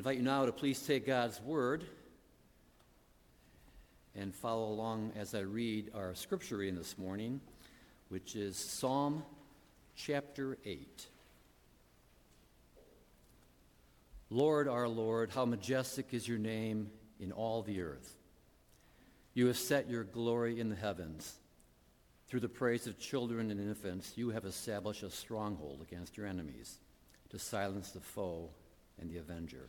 invite you now to please take God's word and follow along as I read our scripture reading this morning, which is Psalm chapter 8. Lord, our Lord, how majestic is your name in all the earth. You have set your glory in the heavens. Through the praise of children and infants, you have established a stronghold against your enemies to silence the foe and the avenger.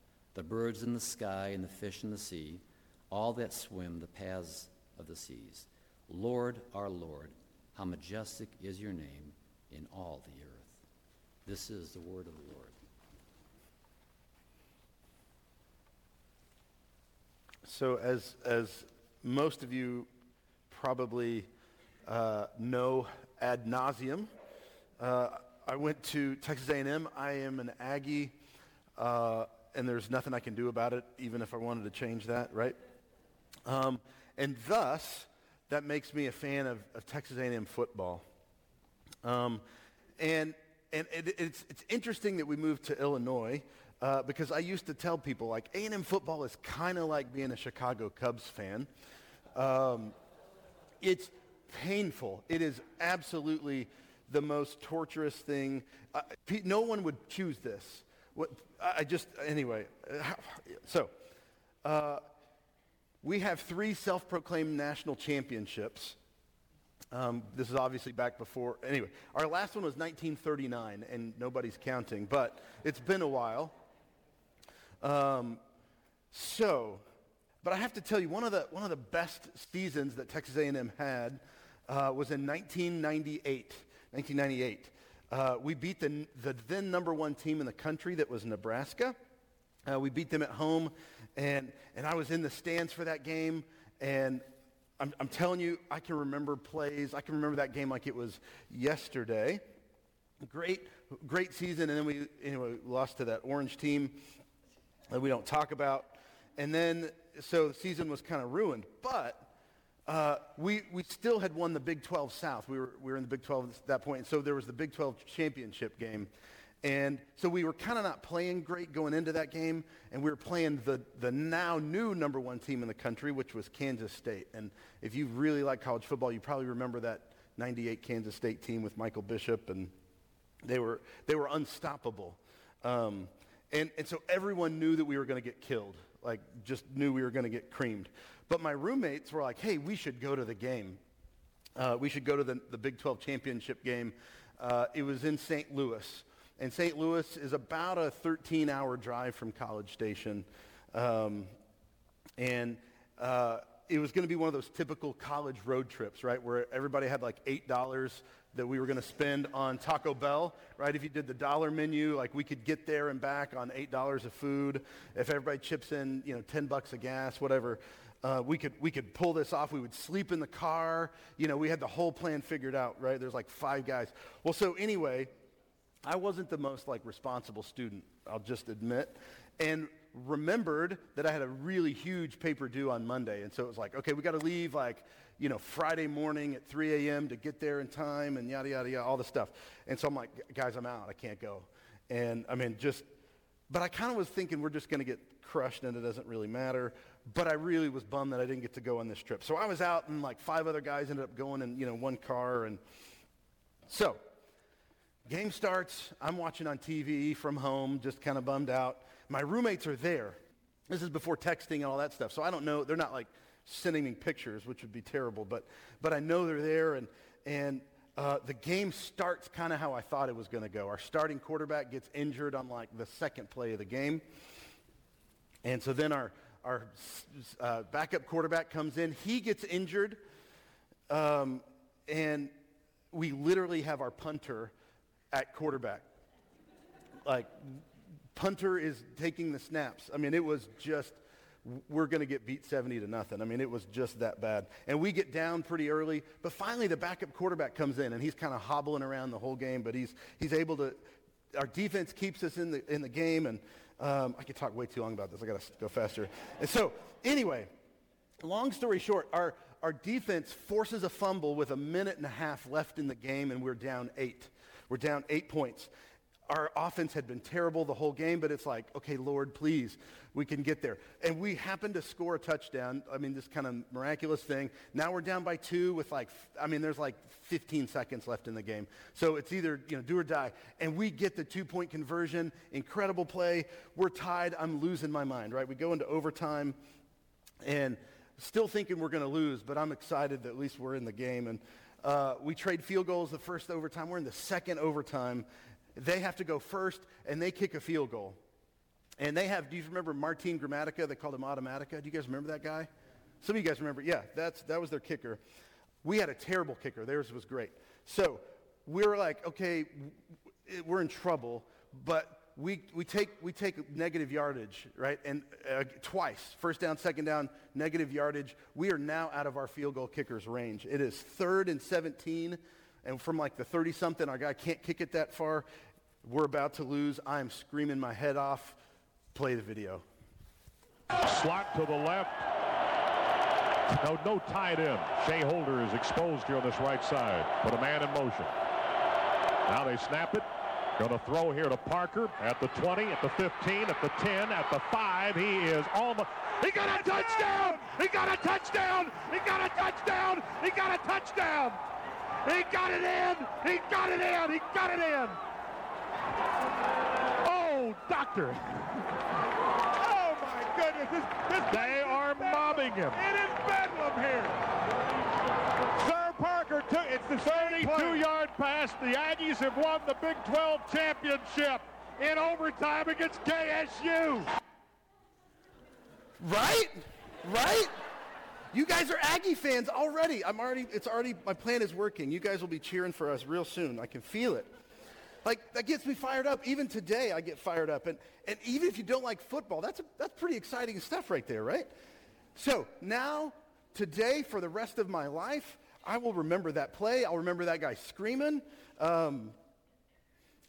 the birds in the sky and the fish in the sea, all that swim the paths of the seas. Lord, our Lord, how majestic is your name in all the earth. This is the word of the Lord. So, as, as most of you probably uh, know ad nauseum, uh, I went to Texas A&M. I am an Aggie, uh, and there's nothing I can do about it, even if I wanted to change that, right? Um, and thus, that makes me a fan of, of Texas A&M football. Um, and and it, it's, it's interesting that we moved to Illinois uh, because I used to tell people like A&M football is kind of like being a Chicago Cubs fan. Um, it's painful. It is absolutely the most torturous thing. Uh, no one would choose this. What, I just, anyway. So, uh, we have three self-proclaimed national championships. Um, this is obviously back before, anyway, our last one was 1939, and nobody's counting, but it's been a while. Um, so, but I have to tell you, one of the, one of the best seasons that Texas A&M had uh, was in 1998. 1998. Uh, we beat the, the then number one team in the country that was Nebraska. Uh, we beat them at home, and, and I was in the stands for that game, and I'm, I'm telling you, I can remember plays. I can remember that game like it was yesterday. Great, great season, and then we anyway, lost to that orange team that we don't talk about. And then, so the season was kind of ruined. But uh, we, we still had won the Big 12 South. We were, we were in the Big 12 at that point. And so there was the Big 12 championship game. And so we were kind of not playing great going into that game. And we were playing the, the now new number one team in the country, which was Kansas State. And if you really like college football, you probably remember that 98 Kansas State team with Michael Bishop. And they were, they were unstoppable. Um, and, and so everyone knew that we were going to get killed, like just knew we were going to get creamed. But my roommates were like, hey, we should go to the game. Uh, we should go to the, the Big 12 championship game. Uh, it was in St. Louis. And St. Louis is about a 13 hour drive from College Station. Um, and uh, it was going to be one of those typical college road trips, right, where everybody had like $8 that we were going to spend on Taco Bell, right? If you did the dollar menu, like we could get there and back on $8 of food. If everybody chips in, you know, 10 bucks of gas, whatever, uh, we, could, we could pull this off. We would sleep in the car. You know, we had the whole plan figured out, right? There's like five guys. Well, so anyway, I wasn't the most like responsible student, I'll just admit. And remembered that I had a really huge paper due on Monday. And so it was like, okay, we got to leave like you know, Friday morning at 3 a.m. to get there in time and yada, yada, yada, all the stuff. And so I'm like, guys, I'm out. I can't go. And I mean, just, but I kind of was thinking we're just going to get crushed and it doesn't really matter. But I really was bummed that I didn't get to go on this trip. So I was out and like five other guys ended up going in, you know, one car. And so game starts. I'm watching on TV from home, just kind of bummed out. My roommates are there. This is before texting and all that stuff. So I don't know. They're not like sending me pictures, which would be terrible, but, but I know they're there, and, and uh, the game starts kind of how I thought it was going to go. Our starting quarterback gets injured on like the second play of the game. And so then our, our uh, backup quarterback comes in. He gets injured, um, and we literally have our punter at quarterback. Like punter is taking the snaps. I mean, it was just, we're going to get beat 70 to nothing. I mean, it was just that bad. And we get down pretty early, but finally the backup quarterback comes in and he's kind of hobbling around the whole game, but he's, he's able to, our defense keeps us in the, in the game. And um, I could talk way too long about this. I got to go faster. And so anyway, long story short, our, our defense forces a fumble with a minute and a half left in the game and we're down eight. We're down eight points our offense had been terrible the whole game, but it's like, okay, Lord, please, we can get there. And we happened to score a touchdown. I mean, this kind of miraculous thing. Now we're down by two with like, I mean, there's like 15 seconds left in the game. So it's either, you know, do or die. And we get the two-point conversion. Incredible play. We're tied. I'm losing my mind, right? We go into overtime and still thinking we're going to lose, but I'm excited that at least we're in the game. And uh, we trade field goals the first overtime. We're in the second overtime. They have to go first, and they kick a field goal. And they have, do you remember Martin Gramatica? They called him Automatica. Do you guys remember that guy? Some of you guys remember. Yeah, that's, that was their kicker. We had a terrible kicker. Theirs was great. So we were like, okay, we're in trouble, but we, we, take, we take negative yardage, right? And uh, twice, first down, second down, negative yardage. We are now out of our field goal kicker's range. It is third and 17 and from like the 30 something, guy can't kick it that far. We're about to lose. I'm screaming my head off. Play the video. Slot to the left. No, no tight end. Shea Holder is exposed here on this right side. Put a man in motion. Now they snap it. Going to throw here to Parker at the 20, at the 15, at the 10, at the 5. He is almost. He got a touchdown! He got a touchdown! He got a touchdown! He got a touchdown! He got it in. He got it in. He got it in. Oh, doctor. Oh, my goodness. This, this they are mobbing him. It is bedlam here. Sirr Parker took it's the 32-yard pass. The Aggies have won the Big 12 championship in overtime against KSU. Right? Right? You guys are Aggie fans already. I'm already, it's already, my plan is working. You guys will be cheering for us real soon. I can feel it. Like, that gets me fired up. Even today, I get fired up. And, and even if you don't like football, that's, a, that's pretty exciting stuff right there, right? So now, today, for the rest of my life, I will remember that play. I'll remember that guy screaming. Um,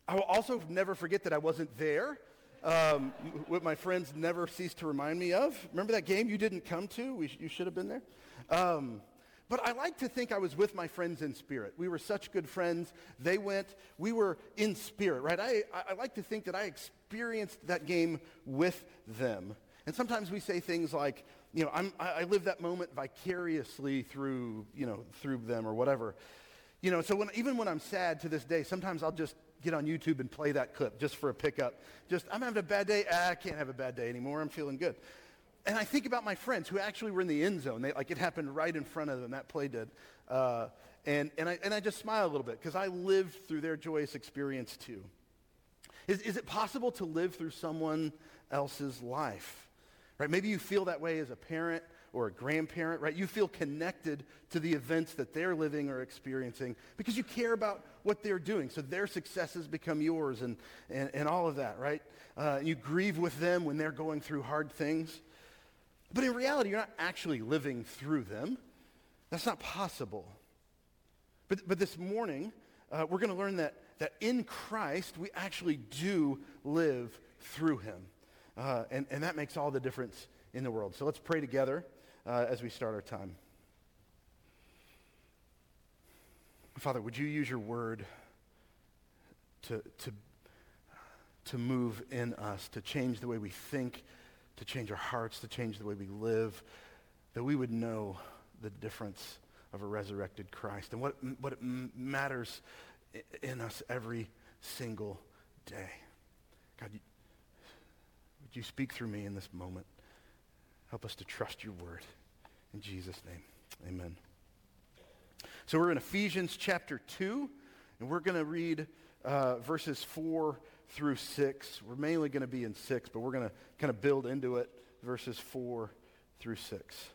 I will also never forget that I wasn't there um, what my friends never cease to remind me of. Remember that game you didn't come to? We, you should have been there. Um, but I like to think I was with my friends in spirit. We were such good friends. They went, we were in spirit, right? I, I like to think that I experienced that game with them. And sometimes we say things like, you know, I'm, I live that moment vicariously through, you know, through them or whatever. You know, so when, even when I'm sad to this day, sometimes I'll just get on YouTube and play that clip just for a pickup. Just, I'm having a bad day. Ah, I can't have a bad day anymore. I'm feeling good. And I think about my friends who actually were in the end zone. They, like it happened right in front of them, that play did. Uh, and, and, I, and I just smile a little bit because I lived through their joyous experience too. Is, is it possible to live through someone else's life? Right? Maybe you feel that way as a parent or a grandparent, right? You feel connected to the events that they're living or experiencing because you care about what they're doing. So their successes become yours and, and, and all of that, right? Uh, you grieve with them when they're going through hard things. But in reality, you're not actually living through them. That's not possible. But, but this morning, uh, we're going to learn that, that in Christ, we actually do live through him. Uh, and, and that makes all the difference in the world. So let's pray together uh, as we start our time. Father, would you use your word to, to, to move in us, to change the way we think, to change our hearts, to change the way we live, that we would know the difference of a resurrected Christ and what, what matters in us every single day. God, would you speak through me in this moment? Help us to trust your word. In Jesus' name, amen. So we're in Ephesians chapter 2, and we're going to read uh, verses 4 through 6. We're mainly going to be in 6, but we're going to kind of build into it, verses 4 through 6.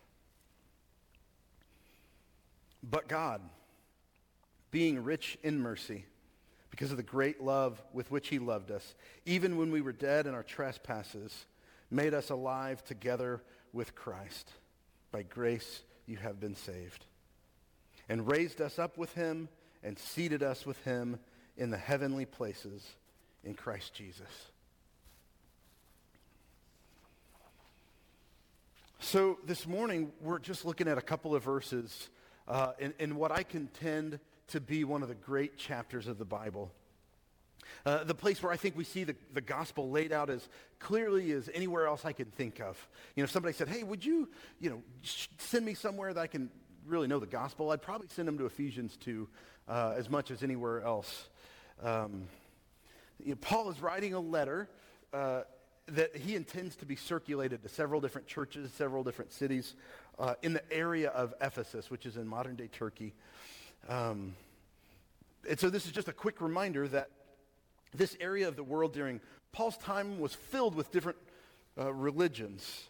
But God, being rich in mercy, because of the great love with which he loved us, even when we were dead in our trespasses, made us alive together with Christ. By grace you have been saved. And raised us up with him and seated us with him in the heavenly places in Christ Jesus. So this morning, we're just looking at a couple of verses uh, in, in what I contend to be one of the great chapters of the Bible. Uh, the place where I think we see the, the gospel laid out as clearly as anywhere else I can think of. You know, if somebody said, hey, would you, you know, send me somewhere that I can really know the gospel? I'd probably send them to Ephesians 2 uh, as much as anywhere else. Um, you know, Paul is writing a letter uh, that he intends to be circulated to several different churches, several different cities uh, in the area of Ephesus, which is in modern day Turkey. Um, and so this is just a quick reminder that this area of the world during Paul's time was filled with different uh, religions.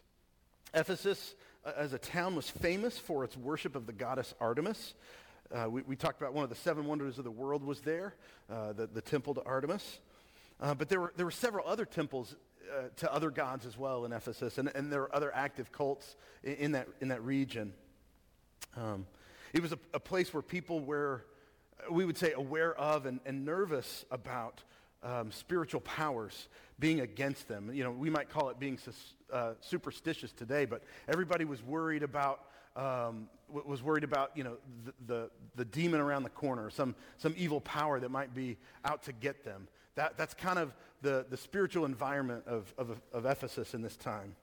Ephesus, uh, as a town, was famous for its worship of the goddess Artemis. Uh, we, we, talked about one of the seven wonders of the world was there, uh, the, the temple to Artemis. Uh, but there were, there were several other temples uh, to other gods as well in Ephesus, and, and there were other active cults in, in that, in that region. Um, it was a, a, place where people were, we would say, aware of and, and nervous about um, spiritual powers being against them. You know, we might call it being uh, superstitious today, but everybody was worried about um, was worried about you know the, the, the demon around the corner, some some evil power that might be out to get them. That, that's kind of the, the spiritual environment of, of, of Ephesus in this time.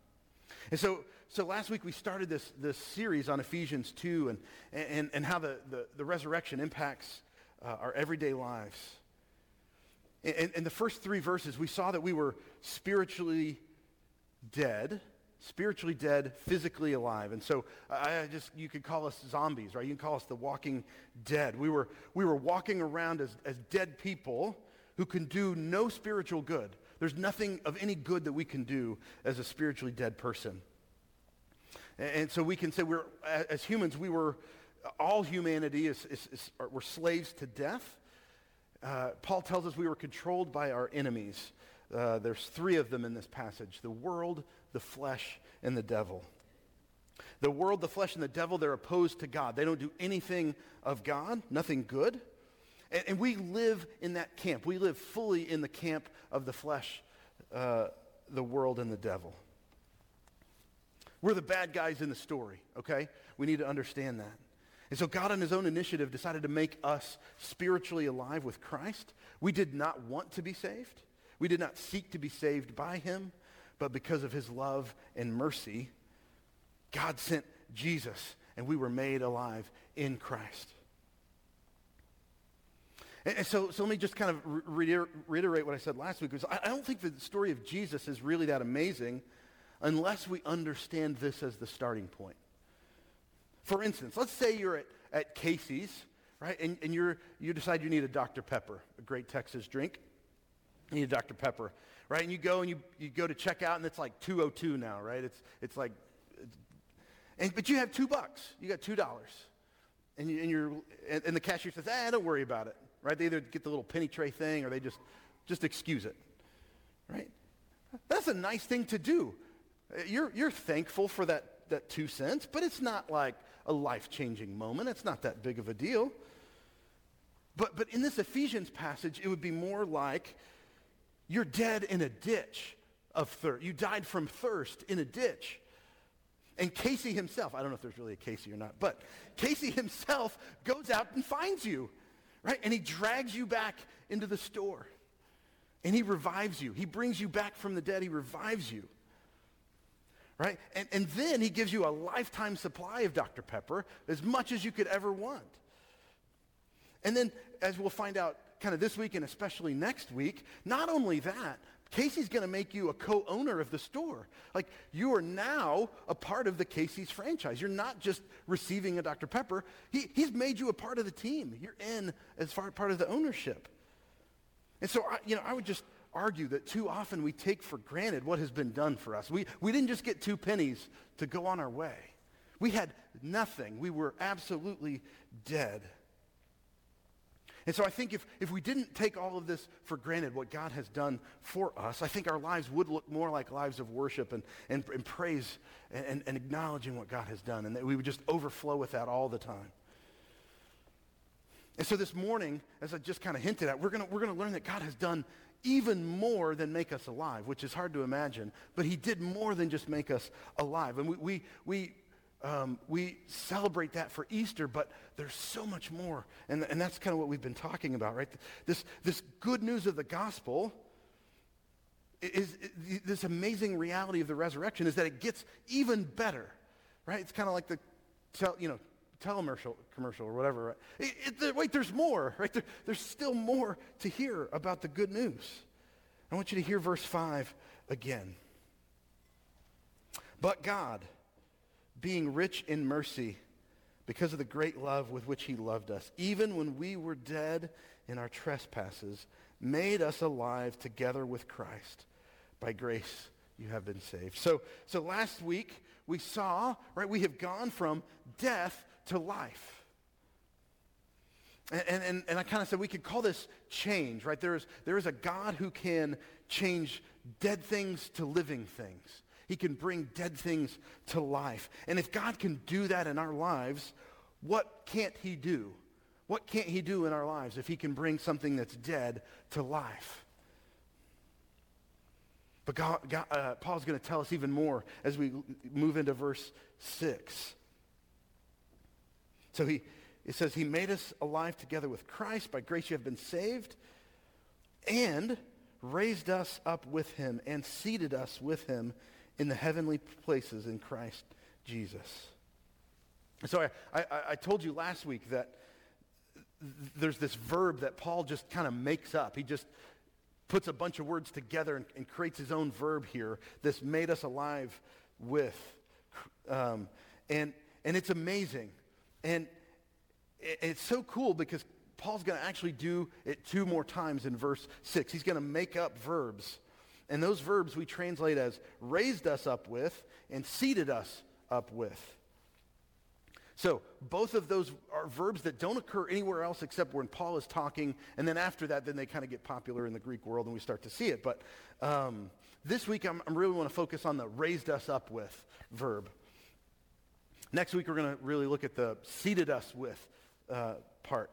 And so, so last week we started this, this series on Ephesians 2 and, and, and how the, the, the resurrection impacts uh, our everyday lives. In, in the first three verses, we saw that we were spiritually dead, spiritually dead, physically alive. And so I just, you could call us zombies, right? You can call us the walking dead. We were, we were walking around as, as dead people who can do no spiritual good. There's nothing of any good that we can do as a spiritually dead person. And so we can say we're, as humans, we were, all humanity is, is, is we're slaves to death. Uh, Paul tells us we were controlled by our enemies. Uh, there's three of them in this passage the world, the flesh, and the devil. The world, the flesh, and the devil, they're opposed to God. They don't do anything of God, nothing good. And, and, we live in that camp. We live fully in the camp of the flesh, uh, the world, and the devil. We're the bad guys in the story, okay? We need to understand that. And so God, on his own initiative, decided to make us spiritually alive with Christ. We did not want to be saved. We did not seek to be saved by him, but because of his love and mercy, God sent Jesus, and we were made alive in Christ. And so, so let me just kind of reiterate what I said last week. Because I don't think the story of Jesus is really that amazing unless we understand this as the starting point. For instance, let's say you're at, at Casey's, right? And, and you're, you decide you need a Dr. Pepper, a great Texas drink. You need a Dr. Pepper, right? And you go and you, you go to check out and it's like 202 now, right? It's, it's like, it's, and, but you have two bucks. You got $2. And, you, and, you're, and, and the cashier says, ah, don't worry about it right? They either get the little penny tray thing or they just, just excuse it, right? That's a nice thing to do. You're, you're thankful for that, that two cents, but it's not like a life-changing moment. It's not that big of a deal. But, but in this Ephesians passage, it would be more like you're dead in a ditch of thirst. You died from thirst in a ditch. And Casey himself, I don't know if there's really a Casey or not, but Casey himself goes out and finds you right? And he drags you back into the store. And he revives you. He brings you back from the dead. He revives you. Right? And, and then he gives you a lifetime supply of Dr. Pepper, as much as you could ever want. And then, as we'll find out kind of this week and especially next week, not only that, Casey's going to make you a co-owner of the store. Like you are now a part of the Casey's franchise. You're not just receiving a Dr. Pepper. He, he's made you a part of the team. You're in as far part of the ownership. And so, I, you know, I would just argue that too often we take for granted what has been done for us. We, we didn't just get two pennies to go on our way. We had nothing. We were absolutely dead. And so I think if, if we didn't take all of this for granted, what God has done for us, I think our lives would look more like lives of worship and, and, and praise and, and acknowledging what God has done, and that we would just overflow with that all the time. And so this morning, as I just kind of hinted at, we're going we're gonna learn that God has done even more than make us alive, which is hard to imagine, but he did more than just make us alive. And we, we, we um, we celebrate that for Easter, but there's so much more. And, and that's kind of what we've been talking about, right? This, this good news of the gospel is, is this amazing reality of the resurrection is that it gets even better, right? It's kind of like the, you know, telemercial commercial or whatever. It, it, wait, there's more, right? There, there's still more to hear about the good news. I want you to hear verse 5 again. But God being rich in mercy because of the great love with which he loved us, even when we were dead in our trespasses, made us alive together with Christ. By grace you have been saved. So, so last week we saw, right, we have gone from death to life. And, and, and I kind of said we could call this change, right? There is, there is a God who can change dead things to living things. He can bring dead things to life. And if God can do that in our lives, what can't he do? What can't he do in our lives if he can bring something that's dead to life? But God, God, uh, Paul's going to tell us even more as we move into verse 6. So he, it says, he made us alive together with Christ. By grace you have been saved. And raised us up with him and seated us with him in the heavenly places in Christ Jesus. So I, I, I told you last week that there's this verb that Paul just kind of makes up. He just puts a bunch of words together and, and creates his own verb here. This made us alive with. Um, and, and it's amazing. And it's so cool because Paul's going to actually do it two more times in verse 6. He's going to make up verbs and those verbs we translate as raised us up with and seated us up with. So both of those are verbs that don't occur anywhere else except when Paul is talking. And then after that, then they kind of get popular in the Greek world and we start to see it. But um, this week, I'm, I really want to focus on the raised us up with verb. Next week, we're going to really look at the seated us with uh, part.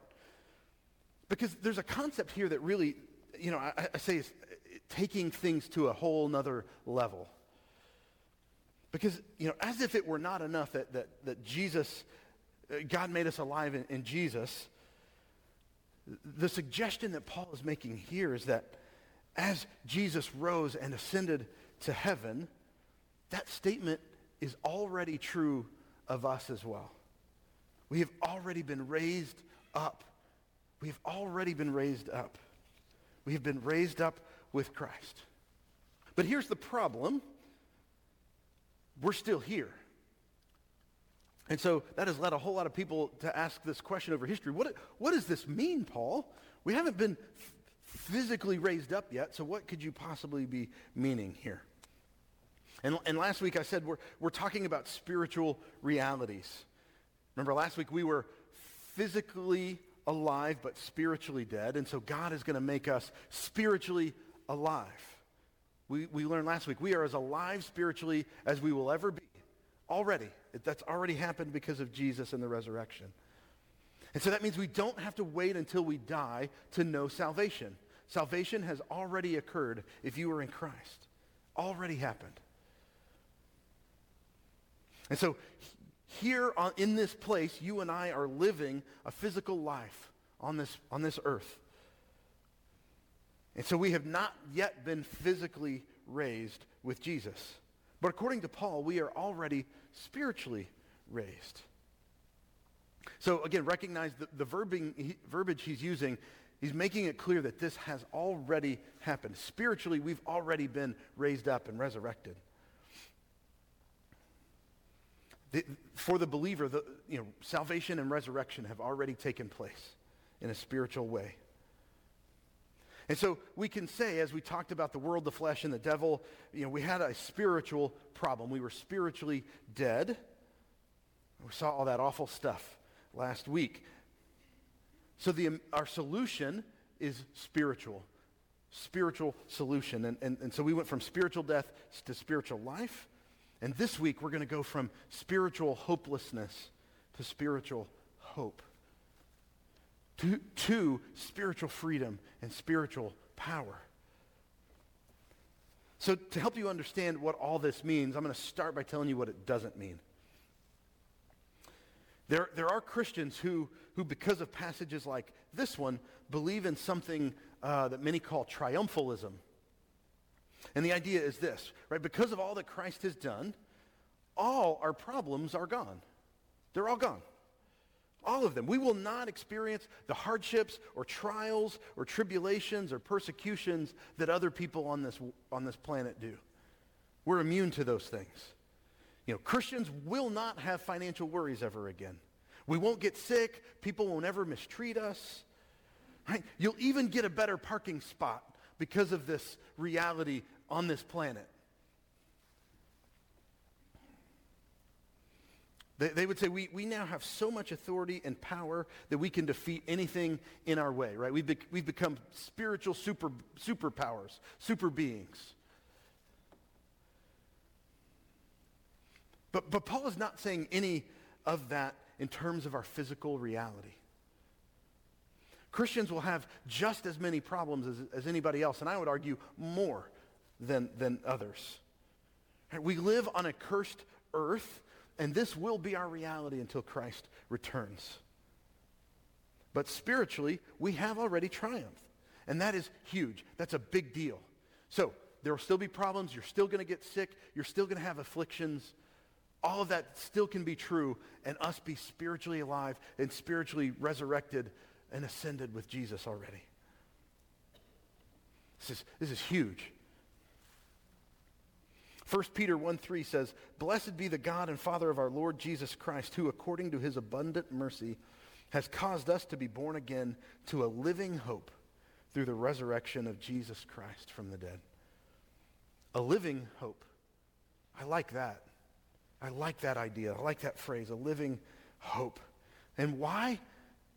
Because there's a concept here that really, you know, I, I say is taking things to a whole nother level. Because, you know, as if it were not enough that, that, that Jesus, uh, God made us alive in, in Jesus, the suggestion that Paul is making here is that as Jesus rose and ascended to heaven, that statement is already true of us as well. We have already been raised up. We have already been raised up. We have been raised up with Christ. But here's the problem. We're still here. And so that has led a whole lot of people to ask this question over history. What, what does this mean, Paul? We haven't been physically raised up yet, so what could you possibly be meaning here? And, and last week I said we're, we're talking about spiritual realities. Remember, last week we were physically alive but spiritually dead, and so God is going to make us spiritually alive. We, we learned last week, we are as alive spiritually as we will ever be. Already. That's already happened because of Jesus and the resurrection. And so that means we don't have to wait until we die to know salvation. Salvation has already occurred if you are in Christ. Already happened. And so here on, in this place, you and I are living a physical life on this, on this earth. And so we have not yet been physically raised with Jesus. But according to Paul, we are already spiritually raised. So again, recognize the, the verbing, he, verbiage he's using. He's making it clear that this has already happened. Spiritually, we've already been raised up and resurrected. The, for the believer, the, you know, salvation and resurrection have already taken place in a spiritual way. And so we can say, as we talked about the world, the flesh, and the devil, you know, we had a spiritual problem. We were spiritually dead. We saw all that awful stuff last week. So the, our solution is spiritual. Spiritual solution. And, and, and so we went from spiritual death to spiritual life. And this week we're going to go from spiritual hopelessness to spiritual hope. To, to spiritual freedom and spiritual power. So to help you understand what all this means, I'm going to start by telling you what it doesn't mean. There, there are Christians who, who, because of passages like this one, believe in something uh, that many call triumphalism. And the idea is this, right? Because of all that Christ has done, all our problems are gone. They're all gone. All of them. We will not experience the hardships or trials or tribulations or persecutions that other people on this, on this planet do. We're immune to those things. You know, Christians will not have financial worries ever again. We won't get sick. People won't ever mistreat us. Right? You'll even get a better parking spot because of this reality on this planet. They, they would say we, we now have so much authority and power that we can defeat anything in our way, right? We've, be, we've become spiritual super, superpowers, super beings. But, but Paul is not saying any of that in terms of our physical reality. Christians will have just as many problems as, as anybody else, and I would argue more than, than others. We live on a cursed earth, and this will be our reality until Christ returns. But spiritually, we have already triumphed, and that is huge. That's a big deal. So there will still be problems. You're still going to get sick. You're still going to have afflictions all of that still can be true and us be spiritually alive and spiritually resurrected and ascended with Jesus already. This is, this is huge. 1 Peter 1 3 says, Blessed be the God and Father of our Lord Jesus Christ, who according to his abundant mercy has caused us to be born again to a living hope through the resurrection of Jesus Christ from the dead. A living hope. I like that. I like that idea. I like that phrase, a living hope. And why?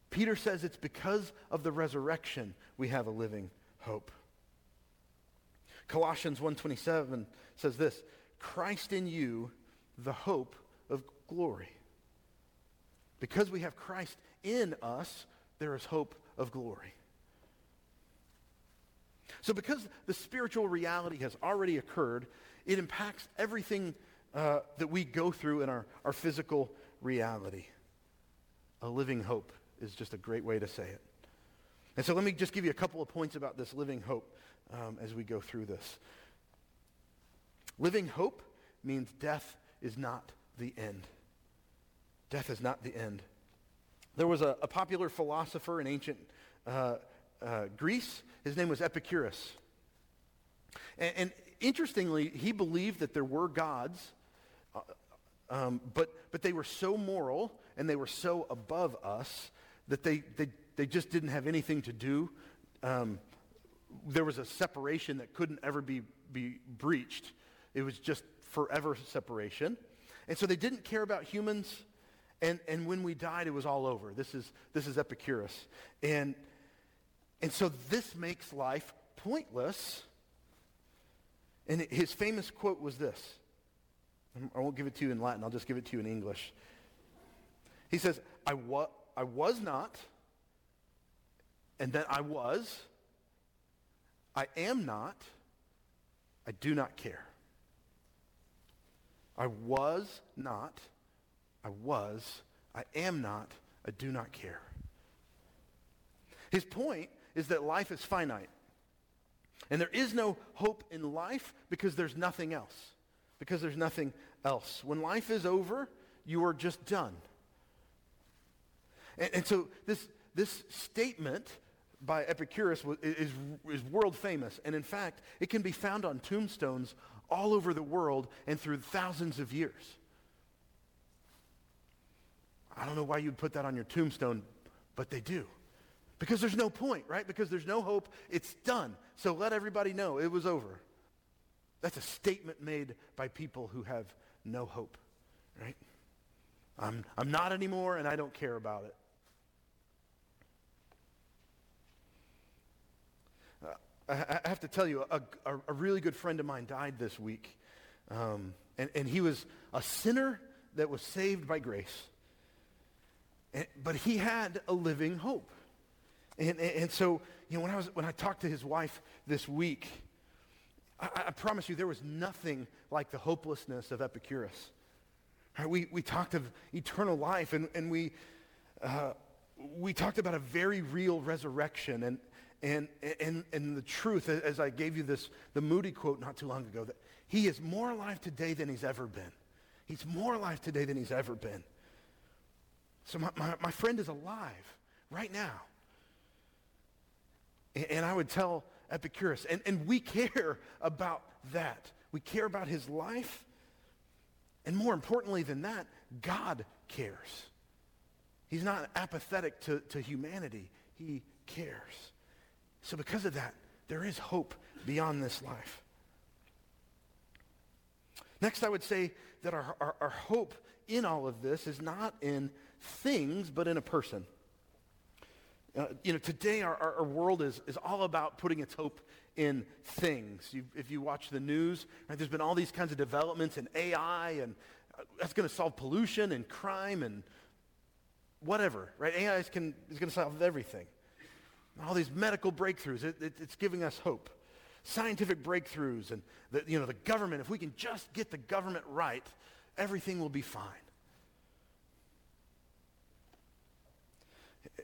Peter says it's because of the resurrection we have a living hope. Colossians 1:27 says this, Christ in you, the hope of glory. Because we have Christ in us, there is hope of glory. So because the spiritual reality has already occurred, it impacts everything uh, that we go through in our, our physical reality. A living hope is just a great way to say it. And so let me just give you a couple of points about this living hope um, as we go through this. Living hope means death is not the end. Death is not the end. There was a, a popular philosopher in ancient uh, uh, Greece. His name was Epicurus. And, and, interestingly, he believed that there were gods um, but, but they were so moral and they were so above us that they, they, they just didn't have anything to do. Um, there was a separation that couldn't ever be, be breached. It was just forever separation. And so they didn't care about humans. And, and when we died, it was all over. This is, this is Epicurus. And, and so this makes life pointless. And his famous quote was this I won't give it to you in Latin. I'll just give it to you in English. He says, I, wa- I was not, and then I was, I am not, I do not care. I was not, I was, I am not, I do not care. His point is that life is finite. And there is no hope in life because there's nothing else because there's nothing else. When life is over, you are just done. And, and so this, this statement by Epicurus is, is world famous. And in fact, it can be found on tombstones all over the world and through thousands of years. I don't know why you'd put that on your tombstone, but they do. Because there's no point, right? Because there's no hope. It's done. So let everybody know it was over. That's a statement made by people who have no hope, right? I'm, I'm not anymore and I don't care about it. I, I have to tell you, a, a, a, really good friend of mine died this week. Um, and, and he was a sinner that was saved by grace. And, but he had a living hope. And, and, and, so, you know, when I, was, when I talked to his wife this week, I, I promise you there was nothing like the hopelessness of Epicurus. Right, we, we talked of eternal life and, and we, uh, we talked about a very real resurrection and, and, and, and the truth, as I gave you this, the Moody quote not too long ago, that he is more alive today than he's ever been. He's more alive today than he's ever been. So my, my, my friend is alive right now. And, and I would tell Epicurus, and, and we care about that. We care about his life. And more importantly than that, God cares. He's not apathetic to, to humanity. He cares. So because of that, there is hope beyond this life. Next, I would say that our, our, our hope in all of this is not in things, but in a person. Uh, you know, today our, our, world is, is all about putting its hope in things. You, if you watch the news, right, there's been all these kinds of developments in AI, and uh, that's going to solve pollution and crime and whatever, right? AI is, is going to solve everything. All these medical breakthroughs, it, it, it's giving us hope. Scientific breakthroughs and the, you know, the government, if we can just get the government right, everything will be fine.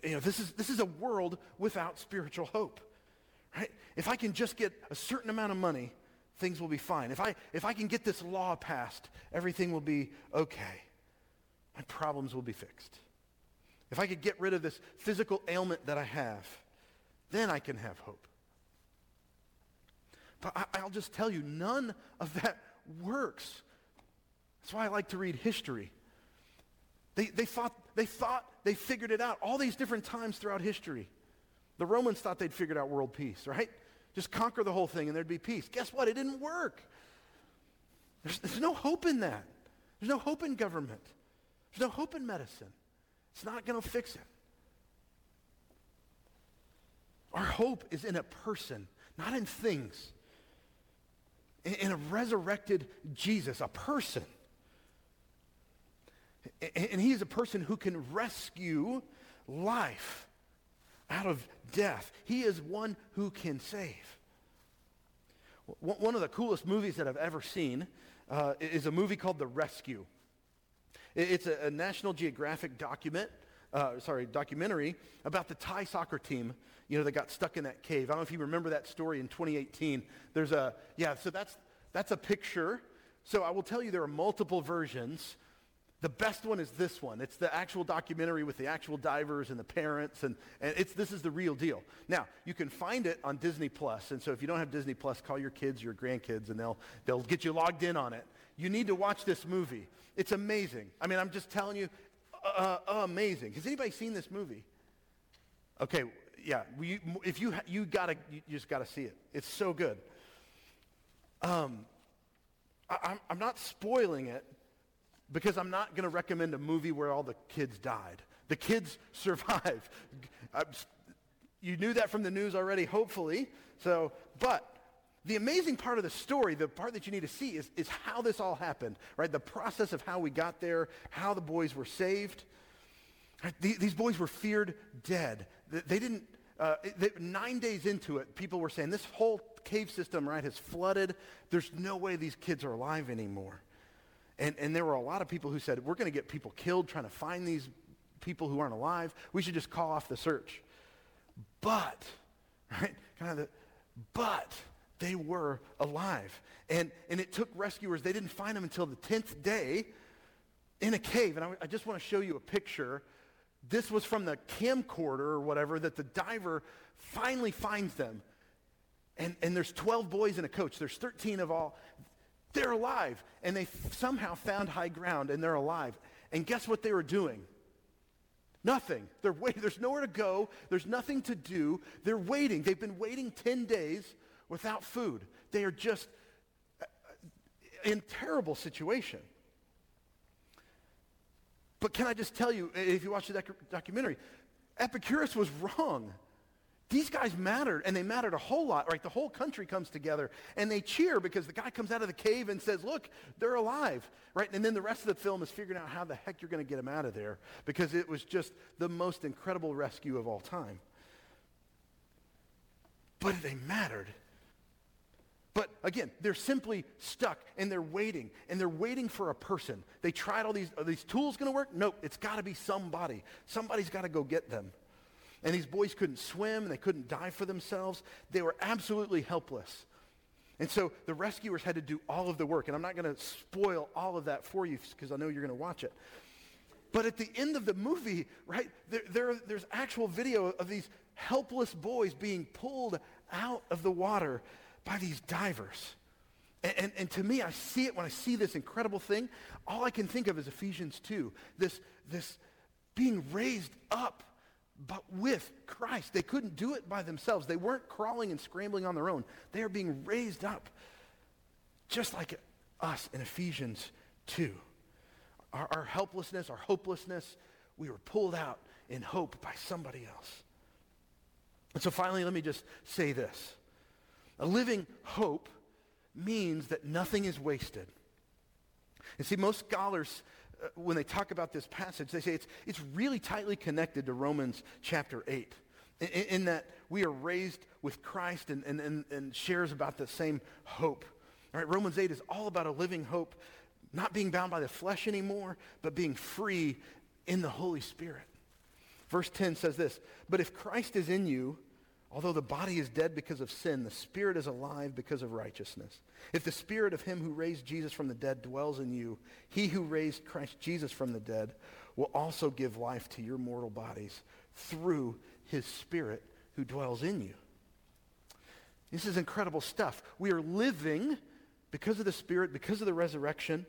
You know, this is, this is a world without spiritual hope, right? If I can just get a certain amount of money, things will be fine. If I, if I can get this law passed, everything will be okay. My problems will be fixed. If I could get rid of this physical ailment that I have, then I can have hope. But I, will just tell you, none of that works. That's why I like to read history. They, they, thought, they thought they figured it out all these different times throughout history. The Romans thought they'd figured out world peace, right? Just conquer the whole thing and there'd be peace. Guess what? It didn't work. There's, there's no hope in that. There's no hope in government. There's no hope in medicine. It's not going to fix it. Our hope is in a person, not in things. In, a resurrected Jesus, a person. And he is a person who can rescue life out of death. He is one who can save. One of the coolest movies that I've ever seen uh, is a movie called The Rescue. It's a, a National Geographic document, uh, sorry, documentary about the Thai soccer team, you know, that got stuck in that cave. I don't know if you remember that story in 2018. There's a, yeah, so that's, that's a picture. So I will tell you there are multiple versions. The best one is this one. It's the actual documentary with the actual divers and the parents, and, and it's, this is the real deal. Now, you can find it on Disney Plus, and so if you don't have Disney Plus, call your kids, your grandkids, and they'll, they'll get you logged in on it. You need to watch this movie. It's amazing. I mean, I'm just telling you, uh, uh, amazing. Has anybody seen this movie? Okay, yeah. If you, you gotta, you just gotta see it. It's so good. Um, I, I'm not spoiling it because I'm not to recommend a movie where all the kids died. The kids survived. you knew that from the news already, hopefully. So, but the amazing part of the story, the part that you need to see, is, is how this all happened, right? The process of how we got there, how the boys were saved. These boys were feared dead. They didn't, uh, they, nine days into it, people were saying, this whole cave system, right, has flooded. There's no way these kids are alive anymore. And, and there were a lot of people who said, we're going to get people killed trying to find these people who aren't alive. We should just call off the search. But, right, kind of the, but they were alive. And, and it took rescuers, they didn't find them until the 10th day in a cave. And I, I just want to show you a picture. This was from the camcorder or whatever that the diver finally finds them. And, and there's 12 boys and a coach. There's 13 of all. They're alive. And they f- somehow found high ground and they're alive. And guess what they were doing? Nothing. They're waiting. There's nowhere to go. There's nothing to do. They're waiting. They've been waiting 10 days without food. They are just in terrible situation. But can I just tell you, if you watch the doc- documentary, Epicurus was wrong. These guys mattered, and they mattered a whole lot, right? The whole country comes together, and they cheer because the guy comes out of the cave and says, look, they're alive, right? And then the rest of the film is figuring out how the heck you're going to get them out of there because it was just the most incredible rescue of all time. But they mattered. But again, they're simply stuck and they're waiting and they're waiting for a person. They tried all these, are these tools going to work? Nope, it's got to be somebody. Somebody's got to go get them. And these boys couldn't swim and they couldn't dive for themselves. They were absolutely helpless. And so the rescuers had to do all of the work. And I'm not going to spoil all of that for you because I know you're going to watch it. But at the end of the movie, right, there, there, there's actual video of these helpless boys being pulled out of the water by these divers. And, and, and, to me, I see it when I see this incredible thing. All I can think of is Ephesians 2, this, this being raised up, but with Christ. They couldn't do it by themselves. They weren't crawling and scrambling on their own. They are being raised up, just like us in Ephesians 2. Our, our helplessness, our hopelessness, we were pulled out in hope by somebody else. And so finally, let me just say this. A living hope means that nothing is wasted. And see, most scholars, uh, when they talk about this passage, they say it's, it's really tightly connected to Romans chapter 8, in, in that we are raised with Christ and, and, and, and shares about the same hope. All right, Romans 8 is all about a living hope, not being bound by the flesh anymore, but being free in the Holy Spirit. Verse 10 says this, but if Christ is in you, Although the body is dead because of sin, the spirit is alive because of righteousness. If the spirit of him who raised Jesus from the dead dwells in you, he who raised Christ Jesus from the dead will also give life to your mortal bodies through his spirit who dwells in you. This is incredible stuff. We are living because of the spirit, because of the resurrection.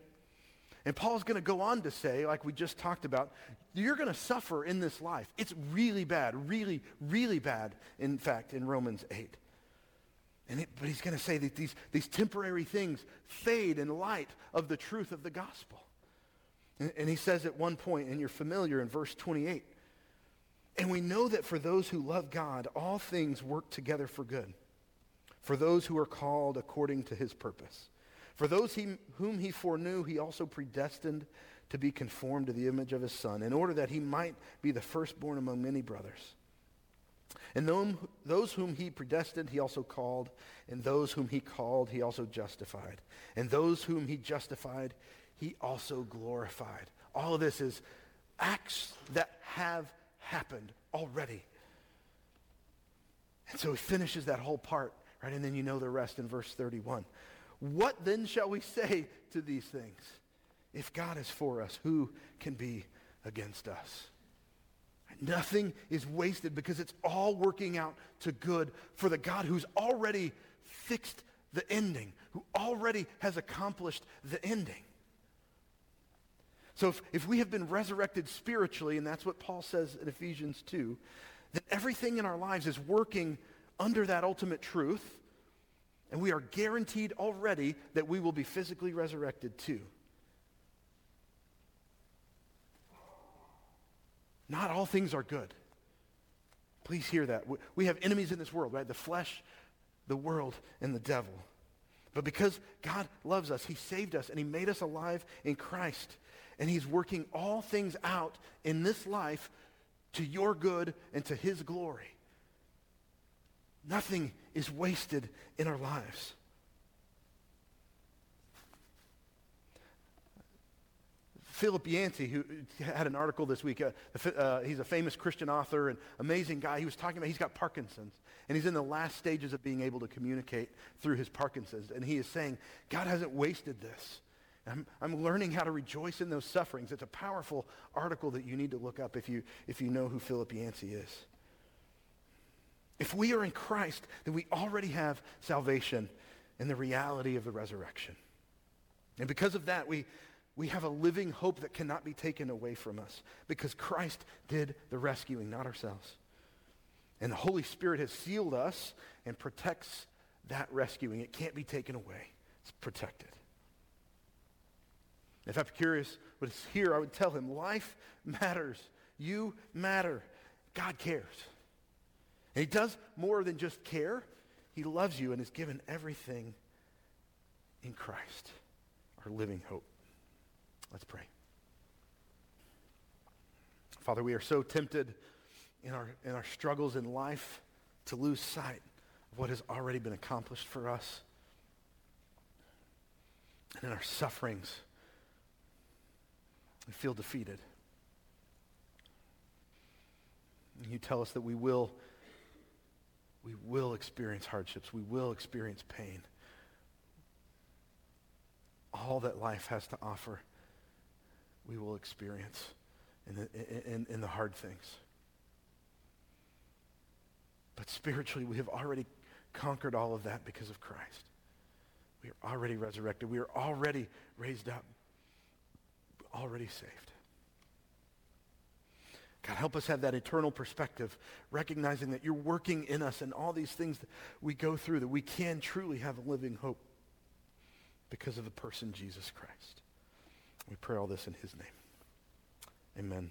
And Paul's going to go on to say, like we just talked about, you're going to suffer in this life. It's really bad, really, really bad, in fact, in Romans 8. And it, but he's going to say that these, these temporary things fade in light of the truth of the gospel. And, and he says at one point, and you're familiar in verse 28, and we know that for those who love God, all things work together for good, for those who are called according to his purpose. For those he, whom he foreknew, he also predestined to be conformed to the image of his son, in order that he might be the firstborn among many brothers. And those whom he predestined, he also called. And those whom he called, he also justified. And those whom he justified, he also glorified. All of this is acts that have happened already. And so he finishes that whole part, right? And then you know the rest in verse 31. What then shall we say to these things? If God is for us, who can be against us? Nothing is wasted because it's all working out to good for the God who's already fixed the ending, who already has accomplished the ending. So if, if we have been resurrected spiritually, and that's what Paul says in Ephesians 2, then everything in our lives is working under that ultimate truth, and we are guaranteed already that we will be physically resurrected too. Not all things are good. Please hear that. We have enemies in this world, right? The flesh, the world, and the devil. But because God loves us, he saved us, and he made us alive in Christ. And he's working all things out in this life to your good and to his glory. Nothing is wasted in our lives. Philip Yancey, who had an article this week, uh, uh, he's a famous Christian author and amazing guy. He was talking about he's got Parkinson's, and he's in the last stages of being able to communicate through his Parkinson's. And he is saying, God hasn't wasted this. I'm, I'm learning how to rejoice in those sufferings. It's a powerful article that you need to look up if you, if you know who Philip Yancey is. If we are in Christ, then we already have salvation and the reality of the resurrection. And because of that, we, we have a living hope that cannot be taken away from us because Christ did the rescuing, not ourselves. And the Holy Spirit has sealed us and protects that rescuing. It can't be taken away. It's protected. If what is here, I would tell him life matters. You matter. God cares. And he does more than just care. He loves you and has given everything in Christ, our living hope. Let's pray. Father, we are so tempted in our, in our struggles in life to lose sight of what has already been accomplished for us. And in our sufferings, we feel defeated. And you tell us that we will, we will experience hardships. We will experience pain. All that life has to offer, we will experience in the, in, in the hard things. But spiritually, we have already conquered all of that because of Christ. We are already resurrected. We are already raised up, already saved. God, help us have that eternal perspective, recognizing that you're working in us and all these things that we go through, that we can truly have a living hope because of the person Jesus Christ. We pray all this in his name. Amen.